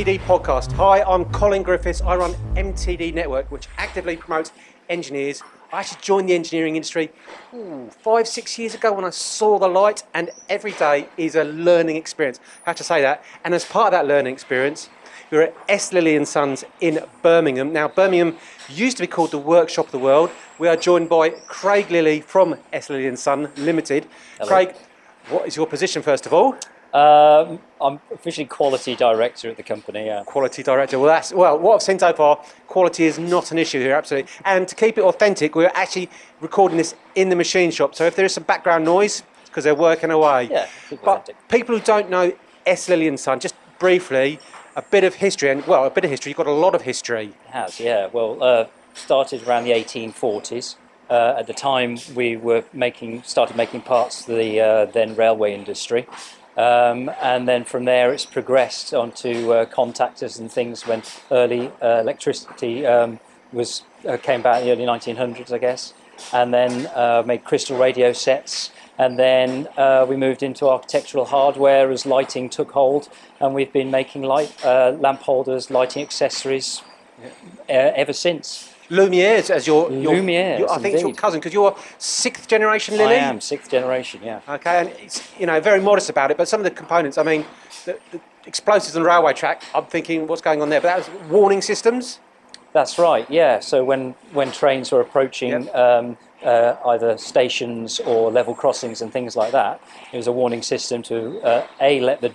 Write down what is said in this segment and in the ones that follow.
MTD podcast. Hi, I'm Colin Griffiths. I run MTD Network, which actively promotes engineers. I actually joined the engineering industry ooh, five, six years ago when I saw the light, and every day is a learning experience. I have to say that. And as part of that learning experience, we're at S. Lilley and Sons in Birmingham. Now, Birmingham used to be called the Workshop of the World. We are joined by Craig Lilley from S. Lilley and Son Limited. Hello. Craig, what is your position first of all? Um, I'm officially quality director at the company. Yeah. Quality director. Well, that's well. What I've seen so far, quality is not an issue here, absolutely. And to keep it authentic, we're actually recording this in the machine shop. So if there is some background noise, because they're working away. Yeah, But authentic. people who don't know S. Lilley and Son, just briefly, a bit of history, and well, a bit of history. You've got a lot of history. It has, yeah. Well, uh, started around the 1840s. Uh, at the time, we were making started making parts for the uh, then railway industry, um, and then from there it's progressed onto uh, contactors and things. When early uh, electricity um, was uh, came about in the early 1900s, I guess, and then uh, made crystal radio sets. And then uh, we moved into architectural hardware as lighting took hold, and we've been making light uh, lamp holders, lighting accessories uh, ever since. Lumieres, as your, your, Lumieres, your- I think it's your cousin, because you're sixth generation Lilley. I am sixth generation, yeah. Okay, and it's you know very modest about it, but some of the components, I mean, the, the explosives on the railway track. I'm thinking, what's going on there? But that was warning systems. That's right, yeah. So when, when trains were approaching Yep. um, uh, either stations or level crossings and things like that, it was a warning system to uh, a let the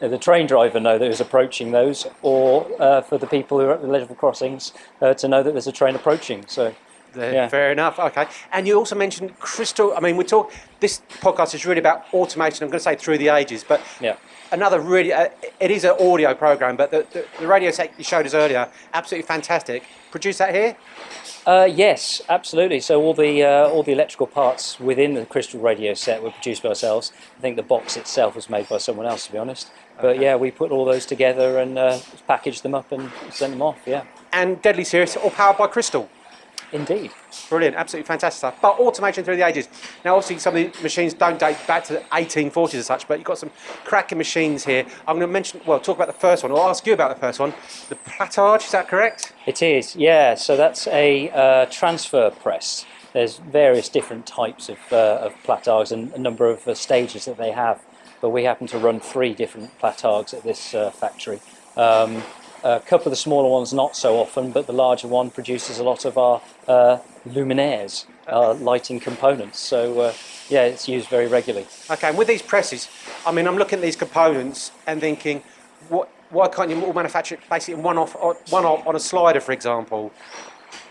the train driver know that is approaching those, or uh, for the people who are at the level crossings uh, to know that there's a train approaching. So There, Yeah. Fair enough. Okay, and you also mentioned crystal. I mean, we talk. This podcast is really about automation. I'm going to say through the ages, but yeah. another really, uh, it is an audio program. But the, the, the radio set you showed us earlier, absolutely fantastic. Produce that here. Uh, yes, absolutely. So all the uh, all the electrical parts within the crystal radio set were produced by ourselves. I think the box itself was made by someone else, to be honest. But Okay. yeah, we put all those together and uh, packaged them up and sent them off. Yeah, And deadly serious, all powered by crystal. Indeed. Brilliant, absolutely fantastic stuff. But automation through the ages. Now, obviously, some of the machines don't date back to the 1840s as such, but you've got some cracking machines here. I'm going to mention, well, talk about the first one, or ask you about the first one. The Platarg, is that correct? It is. Yeah. So that's a uh, transfer press. There's various different types of, uh, of platargs and a number of uh, stages that they have, but we happen to run three different platargs at this uh, factory. Um, a couple of the smaller ones not so often, but the larger one produces a lot of our uh, luminaires, our lighting components. So uh, yeah, it's used very regularly. Okay, and with these presses, I mean, I'm looking at these components and thinking, what, why can't you all manufacture it basically in one off, one off on a slider, for example?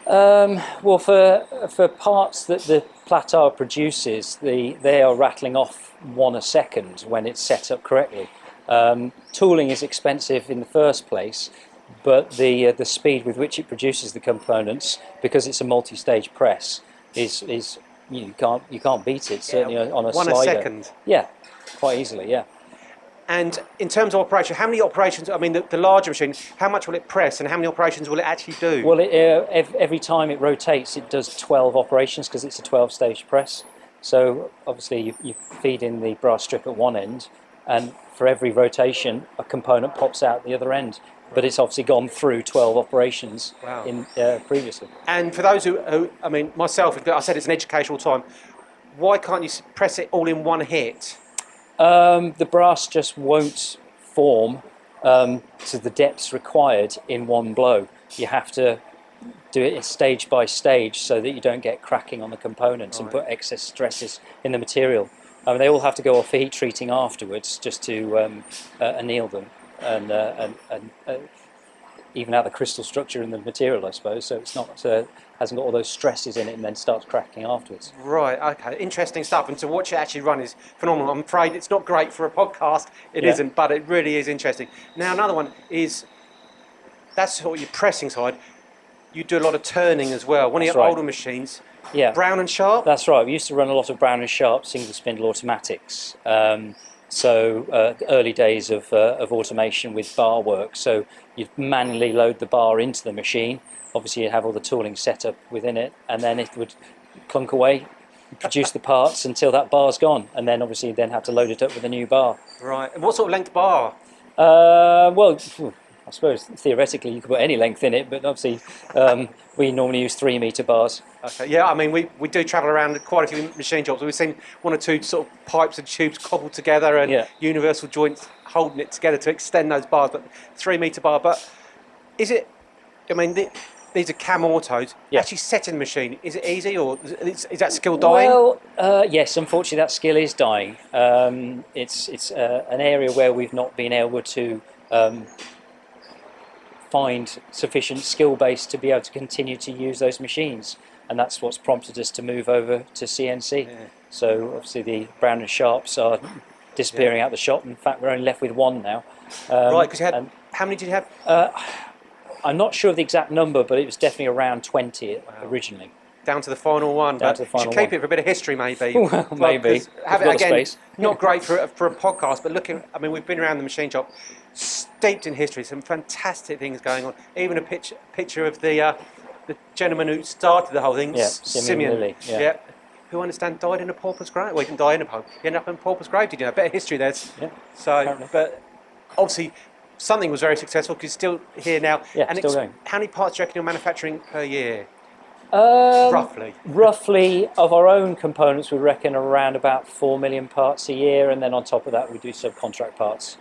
Um, well, for for parts that the Platarg produces, the they are rattling off one a second when it's set up correctly. Um, tooling is expensive in the first place, but the uh, the speed with which it produces the components, because it's a multi-stage press, is is you can't you can't beat it. Certainly on a one slider. a second. Yeah, quite easily. Yeah. And in terms of operation, how many operations, I mean, the, the larger machine, how much will it press and how many operations will it actually do? Well, it, uh, ev- every time it rotates, it does 12 operations because it's a 12 stage press. So obviously, you, you feed in the brass strip at one end, and for every rotation, a component pops out the other end. But it's obviously gone through 12 operations Wow. in uh, previously. And for those who, who, I mean, myself, I said it's an educational time. Why can't you press it all in one hit? Um, the brass just won't form um, to the depths required in one blow. You have to do it stage by stage so that you don't get cracking on the components and put excess stresses in the material. I mean, they all have to go off for heat treating afterwards just to um, uh, anneal them and, uh, and, and uh, even out the crystal structure in the material, I suppose. So it's not uh, hasn't got all those stresses in it and then starts cracking afterwards. Right, okay, interesting stuff. And to watch it actually run is phenomenal. I'm afraid it's not great for a podcast, It Yeah. not but it really is interesting. Now, another one is that's sort of your pressing side. You do a lot of turning as well. One of your right. older machines, Yeah. Brown and Sharpe. That's right. We used to run a lot of Brown and Sharpe single spindle automatics. Um, so uh, early days of, uh, of automation with bar work. So you'd manually load the bar into the machine. Obviously, you'd have all the tooling set up within it, and then it would clunk away, produce the parts until that bar's gone, and then obviously you'd then have to load it up with a new bar. Right. And what sort of length bar? Uh, well, I suppose theoretically you could put any length in it, but obviously um, we normally use three meter bars. Okay, yeah, I mean, we, we do travel around quite a few machine shops. We've seen one or two sort of pipes and tubes cobbled together and Yeah. universal joints holding it together to extend those bars, but three metre bar. But is it, I mean, the, these are cam autos. Yeah. Actually setting the machine, is it easy or is, is that skill dying? Well, uh, yes, unfortunately that skill is dying. Um, it's it's uh, an area where we've not been able to um, find sufficient skill base to be able to continue to use those machines, and that's what's prompted us to move over to CNC. Yeah. So obviously the Brown and Sharpes are disappearing out the shop. In fact, we're only left with one now. Um, right, because you had, and, how many did you have? uh, I'm not sure of the exact number, but it was definitely around 20 Wow. originally. Down to the final one. Down but to the final should keep one. it for a bit of history, maybe. Well, maybe. Have it again. space. Not great for a, for a podcast, but looking. I mean, we've been around the machine shop, steeped in history. Some fantastic things going on. Even a picture picture of the uh, the gentleman who started the whole thing, Yeah, S- Simeon Lilley, yeah. Who I understand died in a pauper's grave. Well, he didn't die in a pauper. He ended up in a pauper's grave. Did you know? A bit of history there. Yeah, So, apparently. but obviously. Something was very successful because it's still here now. Yeah, and still going. How many parts do you reckon you're manufacturing per year, Um, roughly? Roughly, of our own components, we reckon around about 4 million parts a year, and then on top of that, we do subcontract parts.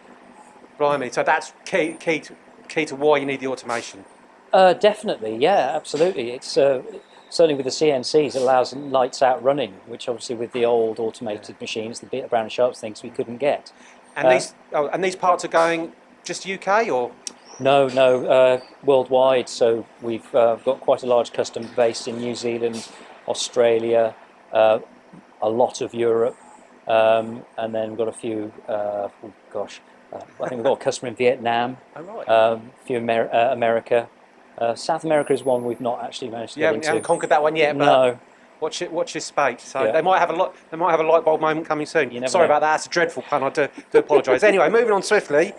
Blimey, so that's key, key, to, key to why you need the automation. Uh, definitely, yeah, absolutely. It's uh, certainly with the CNCs, it allows lights out running, which obviously with the old automated machines, the bit of Brown and Sharpes things, we couldn't get. And Uh, these oh, and these parts are going just UK or No, no, uh, worldwide. So we've uh, got quite a large customer base in New Zealand, Australia, uh, a lot of Europe, um, and then we've got a few. Uh, oh gosh, I think we've got a customer in Vietnam, oh right. um, a few Amer- uh, America. Uh, South America is one we've not actually managed to you get haven't, you haven't conquered that one yet, but no, watch it, watch this space. So Yeah. they might have a lot. They might have a light bulb moment coming soon. You never Sorry know. about that. That's a dreadful pun. I do, do apologise. anyway, moving on swiftly.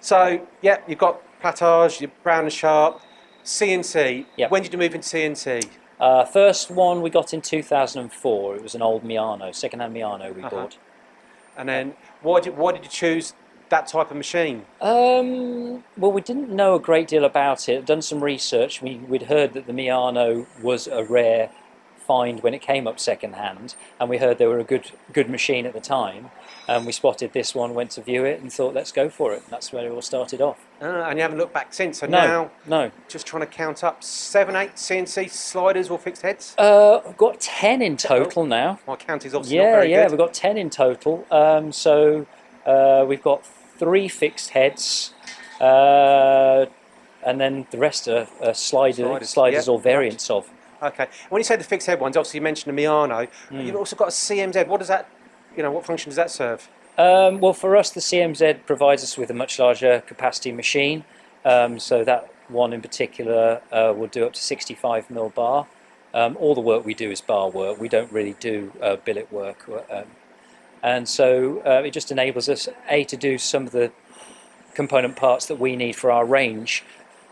So yeah, you've got Platarg, your Brown and Sharpe, CNC. Yep. When did you move into CNC? uh, first one we got in 2004. It was an old Miyano, second-hand Miyano we Uh-huh. bought. And then why did why did you choose that type of machine? Um, well, we didn't know a great deal about it. Done some research. We, we'd heard that the Miyano was a rare find when it came up second hand, and we heard they were a good good machine at the time. And we spotted this one, went to view it, and thought, let's go for it. And that's where it all started off. Uh, and you haven't looked back since. So No, now, no. just trying to count up seven, eight CNC sliders or fixed heads. Uh, I've got ten in total now. My count is obviously not Yeah, yeah, good. we've got 10 in total. Um, so uh, we've got three fixed heads, uh, and then the rest are slider, Sliders, sliders, yeah, or variants of. Okay. When you say the fixed head ones, obviously you mentioned the Miyano. Hmm. You've also got a CMZ. What does that, you know, what function does that serve? Um, well, for us, the CMZ provides us with a much larger capacity machine. Um, so that one in particular uh, will do up to 65 mil bar. Um, all the work we do is bar work. We don't really do uh, billet work. Um, and so uh, it just enables us, A, to do some of the component parts that we need for our range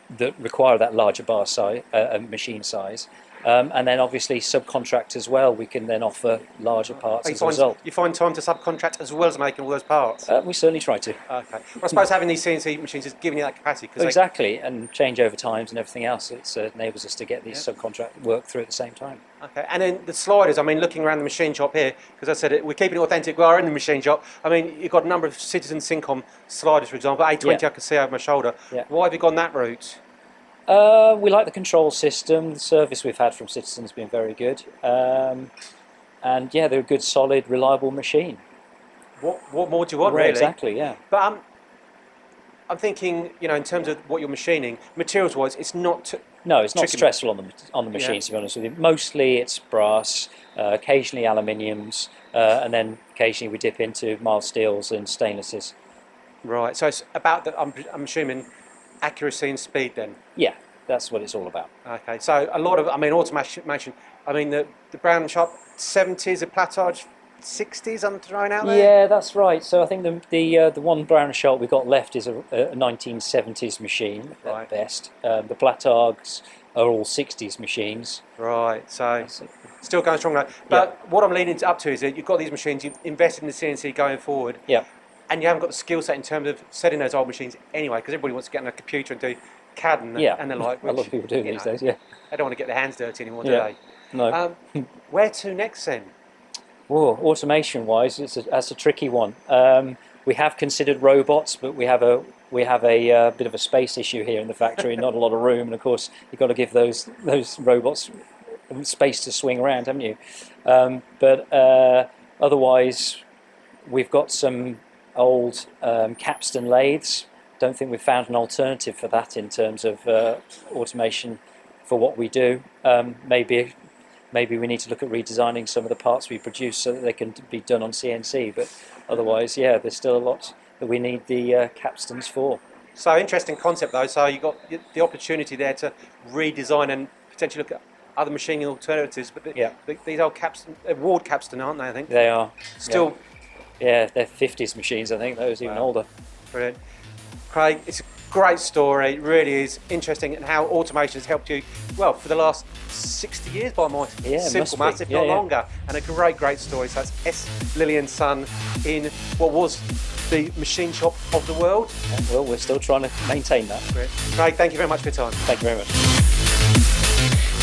that require that larger bar size, uh, uh, machine size. Um, and then obviously subcontract as well. We can then offer larger parts You as a find, result. you find time to subcontract as well as making all those parts. Uh, we certainly try to. okay. Well, I suppose having these CNC machines is giving you that capacity because Exactly, and changeover times and everything else. It uh, enables us to get these subcontract work through at the same time. Okay, and then the sliders. I mean, looking around the machine shop here, because I said it, we're keeping it authentic. We are in the machine shop. I mean, you've got a number of Citizen Cincom sliders, for example. A20, Yeah. I can see over my shoulder. Yeah. Why have you gone that route? Uh, we like the control system. The service we've had from Citizen's been very good, um, and yeah, they're a good, solid, reliable machine. What, what more do you want, really? Exactly, yeah. But um, I'm thinking, you know, in terms of what you're machining, materials-wise, it's not. T- No, it's not Tricky. stressful on the on the Yeah. To be honest with you, mostly it's brass, uh, occasionally aluminiums, uh, and then occasionally we dip into mild steels and stainlesses. right. So it's about the. I'm, I'm assuming accuracy and speed then. Yeah, that's what it's all about. Okay. So a lot of. I mean, automation. I mean, the the Brown shop, 70s, the Platarg 60s. I'm throwing out there. Yeah, that's right. So I think the the uh, the one brown shot we've got left is a, a 1970s machine Right. at best. Um, the Platargs are all 60s machines. Right. So still going strong. Though. But what I'm leaning up to is that you've got these machines. You've invested in the CNC going forward. Yeah. And you haven't got the skill set in terms of setting those old machines anyway, because everybody wants to get on a computer and do CAD and, the- Yeah, and the like. a lot of people do these know, days. Yeah. They don't want to get their hands dirty anymore, do they? No. Um, where to next then? Whoa, automation wise, it's a, that's a tricky one. Um, we have considered robots, but we have a we have a uh, bit of a space issue here in the factory, not a lot of room, and of course you've got to give those those robots space to swing around, haven't you? Um, but uh, otherwise, we've got some old um, capstan lathes. Don't think we've found an alternative for that in terms of uh, automation for what we do. Um, maybe maybe we need to look at redesigning some of the parts we produce so that they can be done on CNC. But otherwise, yeah, there's still a lot that we need the uh, capstans for. So interesting concept though. So you got the opportunity there to redesign and potentially look at other machining alternatives. But the, Yeah. the, these old capstan, uh, Ward capstan, aren't they? I think They are still yeah, they're 50s machines. I think those even Wow. older. brilliant. Craig, it's a great story. It really is interesting, and how automation has helped you. Well, for the last 60 years, by my Yeah, simple maths, if Yeah, not yeah. longer. And a great, great story. So that's S. Lillian Son in what was the machine shop of the world. Well, we're still trying to maintain that. Great. Craig, thank you very much for your time. Thank you very much.